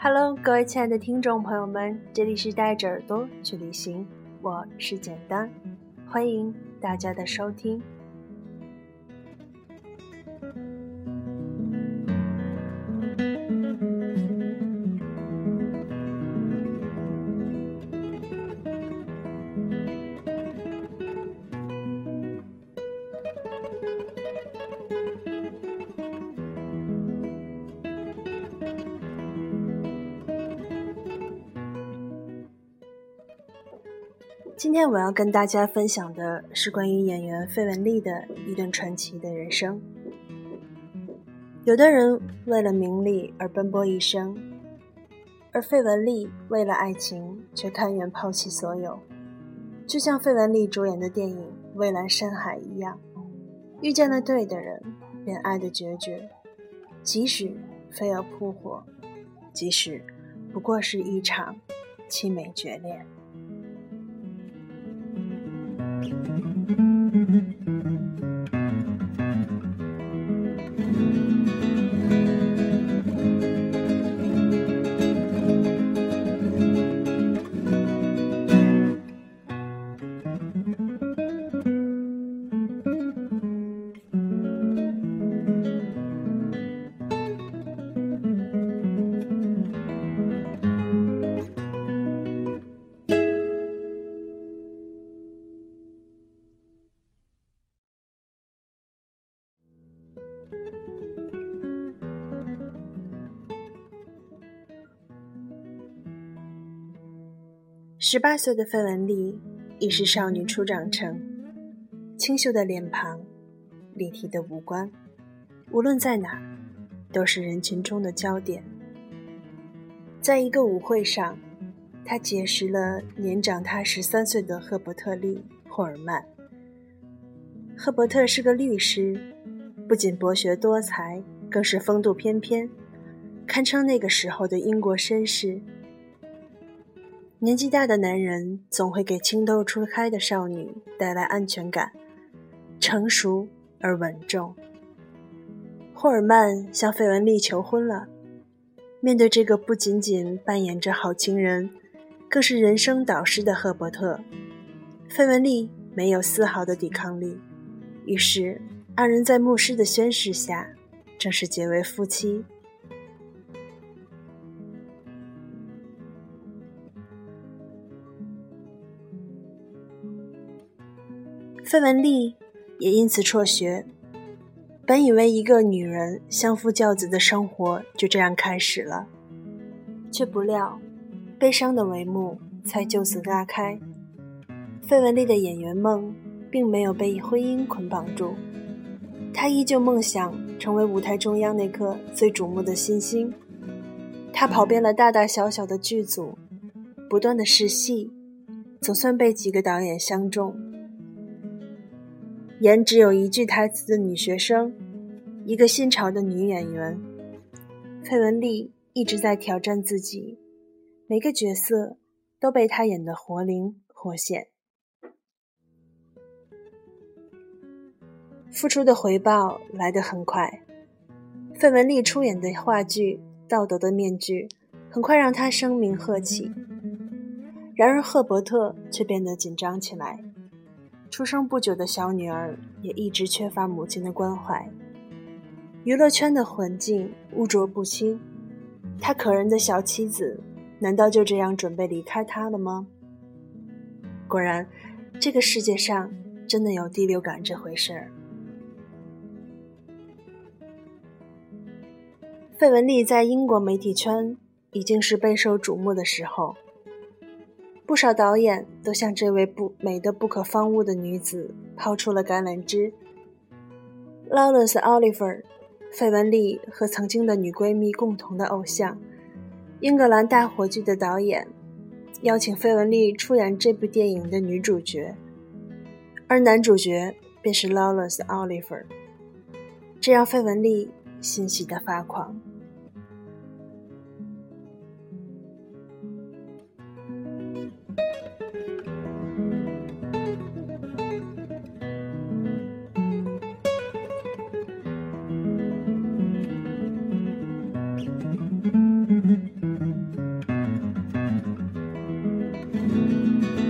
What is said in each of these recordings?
Hello，各位亲爱的听众朋友们，这里是带着耳朵去旅行，我是简单，欢迎大家的收听。今天我要跟大家分享的是关于演员费雯丽的一段传奇的人生。有的人为了名利而奔波一生，而费雯丽为了爱情却甘愿抛弃所有，就像费雯丽主演的电影《蔚蓝深海》一样，遇见了对的人，便爱的决绝，即使飞蛾扑火，即使不过是一场凄美绝恋。Thank you. 十八岁的费雯丽已是少女初长成，清秀的脸庞，立体的五官，无论在哪，都是人群中的焦点。在一个舞会上，她结识了年长她十三岁的赫伯特·利·霍尔曼。赫伯特是个律师，不仅博学多才，更是风度翩翩，堪称那个时候的英国绅士。年纪大的男人总会给情窦初开的少女带来安全感，成熟而稳重。霍尔曼向费雯丽求婚了。面对这个不仅仅扮演着好情人，更是人生导师的赫伯特，费雯丽没有丝毫的抵抗力。于是，二人在牧师的宣誓下，正式结为夫妻。费雯丽也因此辍学。本以为一个女人相夫教子的生活就这样开始了，却不料悲伤的帷幕才就此拉开。费雯丽的演员梦并没有被婚姻捆绑住，她依旧梦想成为舞台中央那颗最瞩目的新星。她跑遍了大大小小的剧组，不断的试戏，总算被几个导演相中。演只有一句台词的女学生，一个新潮的女演员，费雯丽一直在挑战自己，每个角色都被她演得活灵活现。付出的回报来得很快，费雯丽出演的话剧《道德的面具》很快让她声名鹤起，然而赫伯特却变得紧张起来。出生不久的小女儿也一直缺乏母亲的关怀，娱乐圈的环境污浊不清，他可人的小妻子难道就这样准备离开他了吗？果然，这个世界上真的有第六感这回事儿。费雯丽在英国媒体圈已经是备受瞩目的时候。不少导演都向这位不美的不可方物的女子抛出了橄榄枝。劳伦斯·奥利弗，费雯丽和曾经的女闺蜜共同的偶像，英格兰大火剧的导演，邀请费雯丽出演这部电影的女主角，而男主角便是劳伦斯·奥利弗，r 这让费雯丽欣喜的发狂。Amen.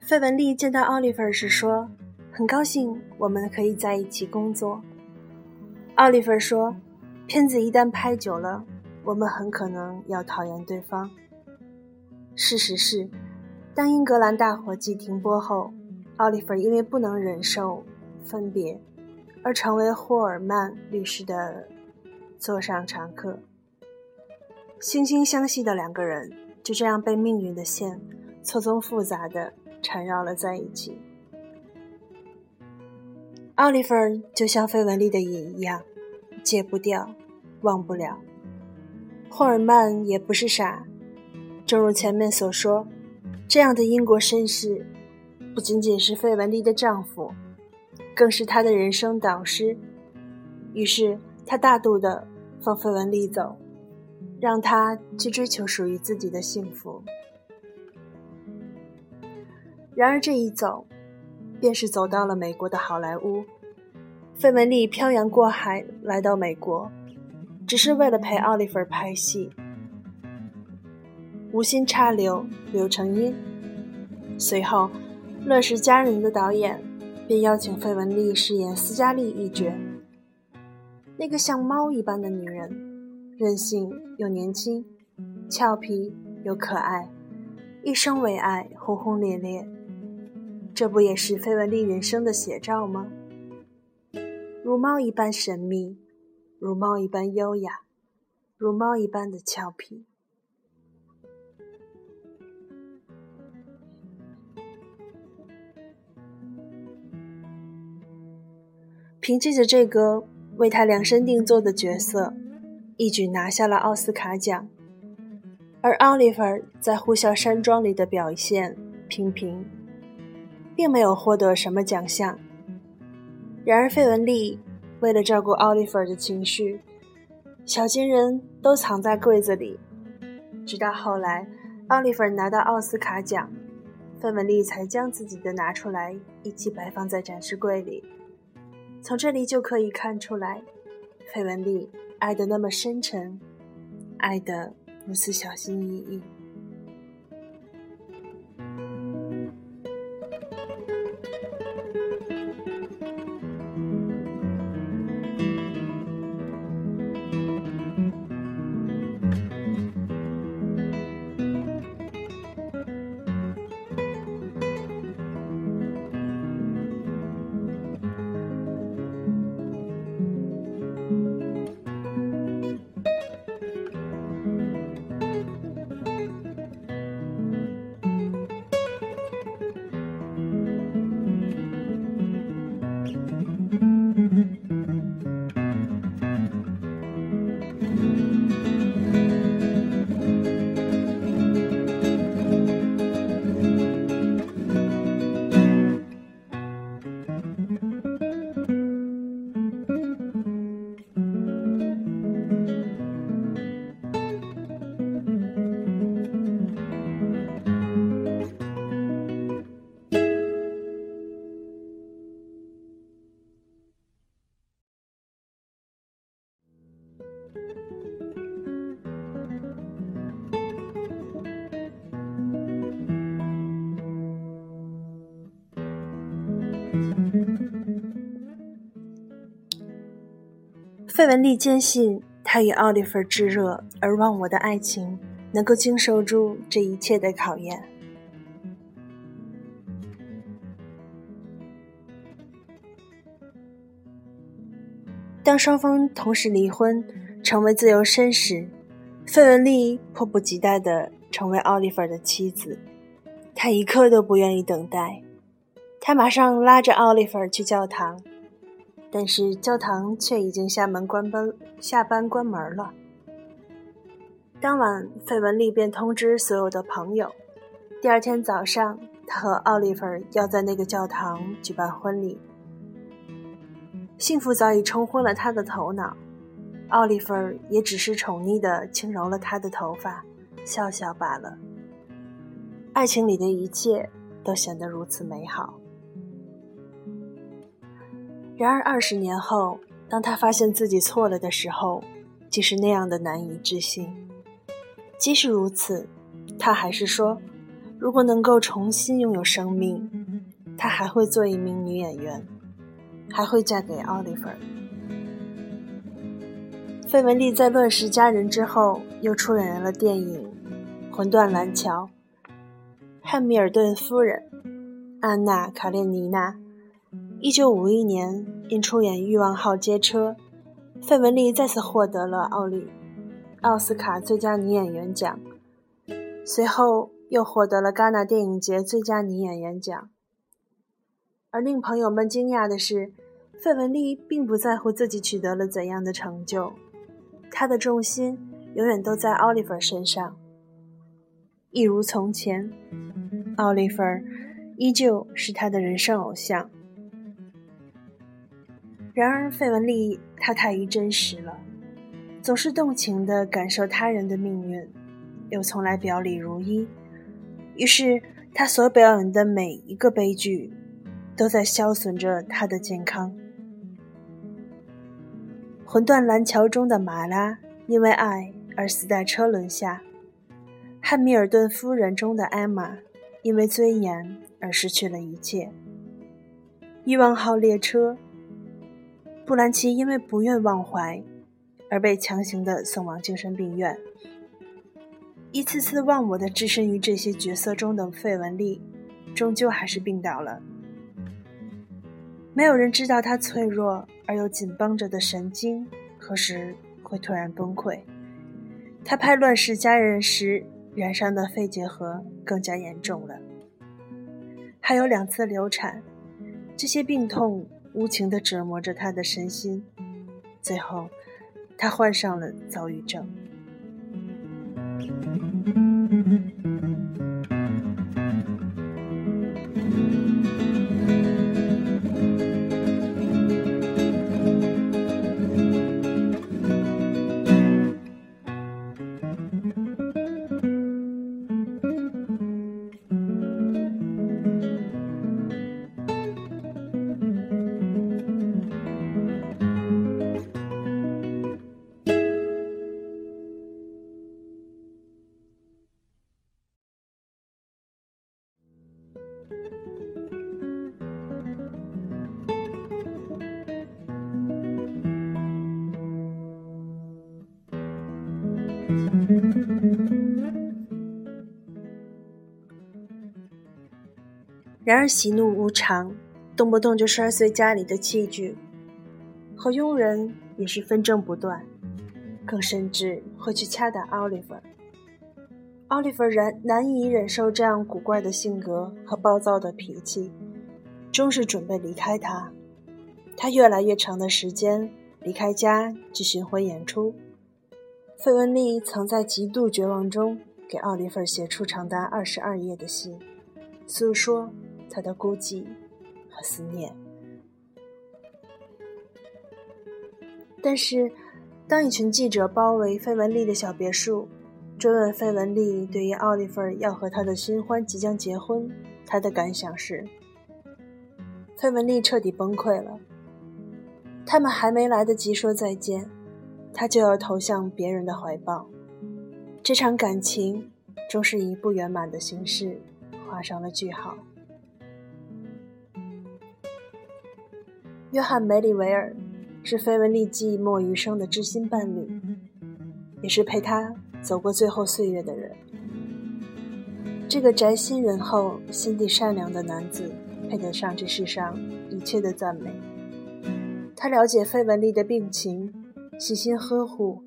费雯丽见到奥利弗时说：“很高兴我们可以在一起工作。”奥利弗说：“片子一旦拍久了，我们很可能要讨厌对方。”事实是，当《英格兰大火计》停播后，奥利弗因为不能忍受分别，而成为霍尔曼律师的座上常客。惺惺相惜的两个人就这样被命运的线错综复杂的。缠绕了在一起。奥利弗就像费雯丽的瘾一样，戒不掉，忘不了。霍尔曼也不是傻，正如前面所说，这样的英国绅士不仅仅是费雯丽的丈夫，更是她的人生导师。于是他大度的放费雯丽走，让他去追求属于自己的幸福。然而这一走，便是走到了美国的好莱坞。费雯丽漂洋过海来到美国，只是为了陪奥利弗拍戏。无心插柳柳成荫。随后，乱世佳人的导演便邀请费雯丽饰演斯嘉丽一角。那个像猫一般的女人，任性又年轻，俏皮又可爱，一生为爱轰轰烈烈。这不也是费雯丽人生的写照吗？如猫一般神秘，如猫一般优雅，如猫一般的俏皮。凭借着这个为他量身定做的角色，一举拿下了奥斯卡奖。而奥利弗在《呼啸山庄》里的表现平平。并没有获得什么奖项。然而，费雯丽为了照顾奥利弗的情绪，小金人都藏在柜子里。直到后来，奥利弗拿到奥斯卡奖，费雯丽才将自己的拿出来，一起摆放在展示柜里。从这里就可以看出来，费雯丽爱得那么深沉，爱得如此小心翼翼。费雯丽坚信，她与奥利弗炙热而忘我的爱情能够经受住这一切的考验。当双方同时离婚，成为自由身时，费雯丽迫不及待地成为奥利弗的妻子。她一刻都不愿意等待，她马上拉着奥利弗去教堂。但是教堂却已经下门关班，下班关门了。当晚，费雯丽便通知所有的朋友，第二天早上，她和奥利弗要在那个教堂举办婚礼。幸福早已冲昏了他的头脑，奥利弗也只是宠溺地轻揉了他的头发，笑笑罢了。爱情里的一切都显得如此美好。然而，二十年后，当他发现自己错了的时候，竟是那样的难以置信。即使如此，他还是说：“如果能够重新拥有生命，她还会做一名女演员，还会嫁给奥利弗。费雯丽在《乱世佳人》之后，又出演了电影《魂断蓝桥》。汉密尔顿夫人安娜·卡列尼娜，一九五一年因出演《欲望号街车》，费雯丽再次获得了奥利奥斯卡最佳女演员奖，随后又获得了戛纳电影节最佳女演员奖。而令朋友们惊讶的是，费雯丽并不在乎自己取得了怎样的成就。她的重心永远都在奥利弗身上，一如从前，奥利弗依旧是他的人生偶像。然而，费雯丽她太于真实了，总是动情地感受他人的命运，又从来表里如一。于是，她所表演的每一个悲剧，都在消损着她的健康。魂断蓝桥中的马拉因为爱而死在车轮下，汉密尔顿夫人中的艾玛因为尊严而失去了一切。欲望号列车，布兰奇因为不愿忘怀而被强行的送往精神病院。一次次忘我的置身于这些角色中的费雯丽，终究还是病倒了。没有人知道她脆弱。而又紧绷着的神经何时会突然崩溃？他拍《乱世佳人》时染上的肺结核更加严重了，还有两次流产，这些病痛无情地折磨着他的身心，最后他患上了躁郁症。然而喜怒无常，动不动就摔碎家里的器具，和佣人也是纷争不断，更甚至会去掐打奥利弗。奥利弗难难以忍受这样古怪的性格和暴躁的脾气，终是准备离开他。他越来越长的时间离开家去巡回演出。费雯丽曾在极度绝望中给奥利弗写出长达二十二页的信，诉说他的孤寂和思念。但是，当一群记者包围费雯丽的小别墅，追问费雯丽对于奥利弗要和他的新欢即将结婚，他的感想是：费雯丽彻底崩溃了。他们还没来得及说再见。他就要投向别人的怀抱，这场感情终是以不圆满的形式画上了句号。约翰·梅里维尔是费雯丽寂寞余生的知心伴侣，也是陪她走过最后岁月的人。这个宅心仁厚、心地善良的男子，配得上这世上一切的赞美。他了解费雯丽的病情。细心呵护，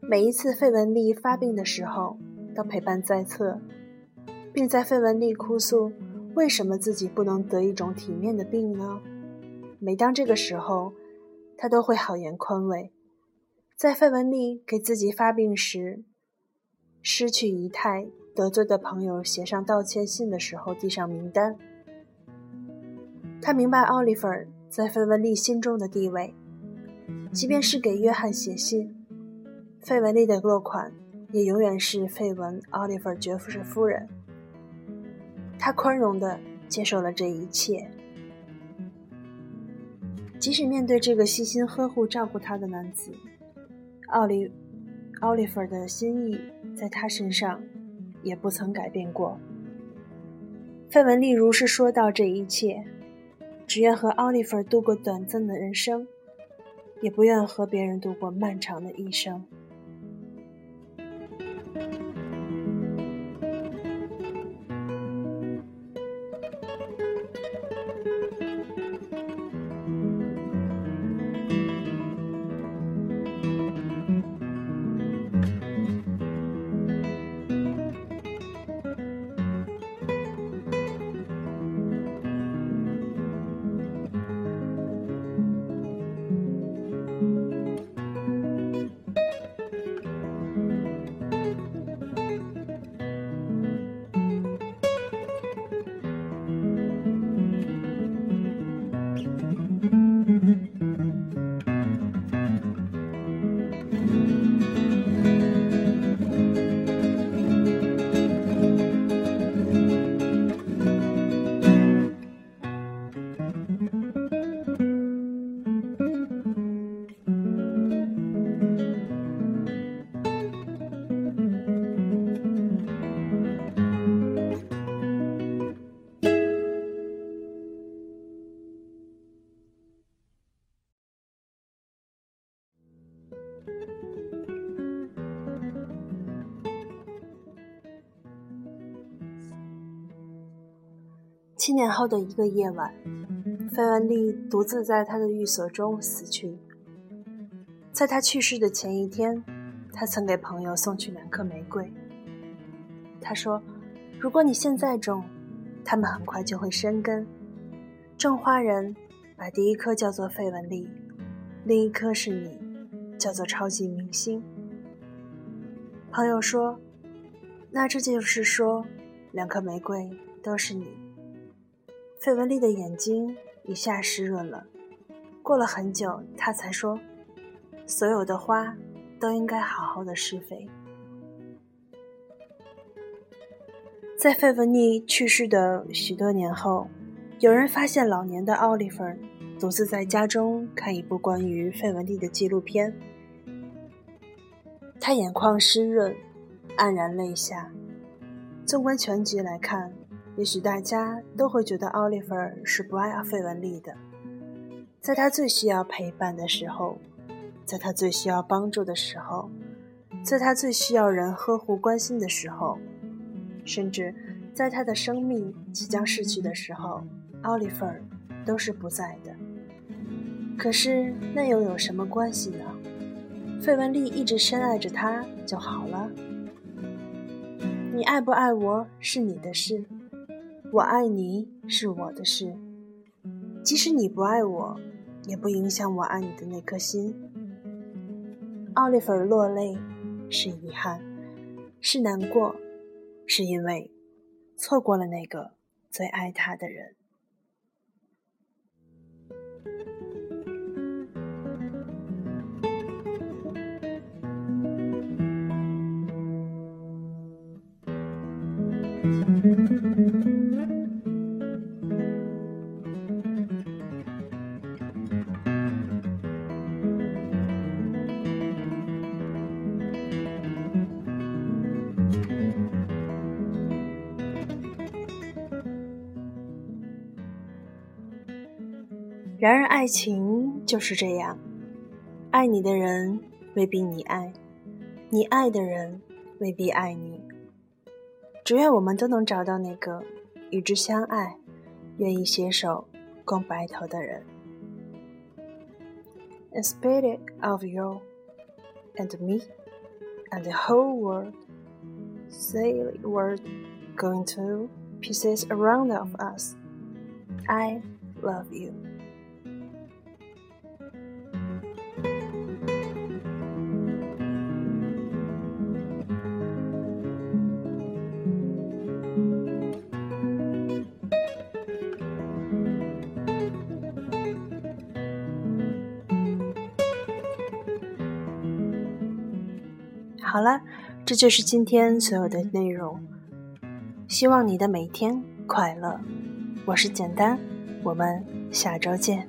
每一次费雯丽发病的时候都陪伴在侧，并在费雯丽哭诉为什么自己不能得一种体面的病呢？每当这个时候，他都会好言宽慰。在费雯丽给自己发病时，失去仪态、得罪的朋友写上道歉信的时候，递上名单。他明白奥利弗在费雯丽心中的地位。即便是给约翰写信，费雯丽的落款也永远是费雯·奥利弗·爵士夫人。他宽容地接受了这一切，即使面对这个细心呵护、照顾他的男子，奥利奥利弗的心意在他身上也不曾改变过。费雯丽如是说道：“这一切，只愿和奥利弗度过短暂的人生，也不愿和别人度过漫长的一生。”七年后的一个夜晚，费雯丽独自在她的寓所中死去。在她去世的前一天，他曾给朋友送去两颗玫瑰。他说：“如果你现在种，它们很快就会生根。种花人把第一颗叫做费雯丽，另一颗是你，叫做超级明星。”朋友说：“那这就是说，两颗玫瑰都是你。”费雯丽的眼睛一下湿润了。过了很久，她才说：“所有的花都应该好好的施肥。”在费雯丽去世的许多年后，有人发现老年的奥利弗独自在家中看一部关于费雯丽的纪录片。他眼眶湿润，黯然泪下。纵观全局来看。也许大家都会觉得奥利弗是不爱费雯丽的，在他最需要陪伴的时候，在他最需要帮助的时候，在他最需要人呵护关心的时候，甚至在他的生命即将逝去的时候，奥利弗都是不在的。可是那又有什么关系呢？费雯丽一直深爱着他就好了。你爱不爱我是你的事。我爱你是我的事，即使你不爱我，也不影响我爱你的那颗心。奥利弗落泪，是遗憾，是难过，是因为错过了那个最爱他的人。然而，爱情就是这样，爱你的人未必你爱，你爱的人未必爱你。只愿我们都能找到那个与之相爱、愿意携手共白头的人。In spite of you and me and the whole world, say we're going to pieces around of us. I love you. 好了，这就是今天所有的内容。希望你的每天快乐。我是简单，我们下周见。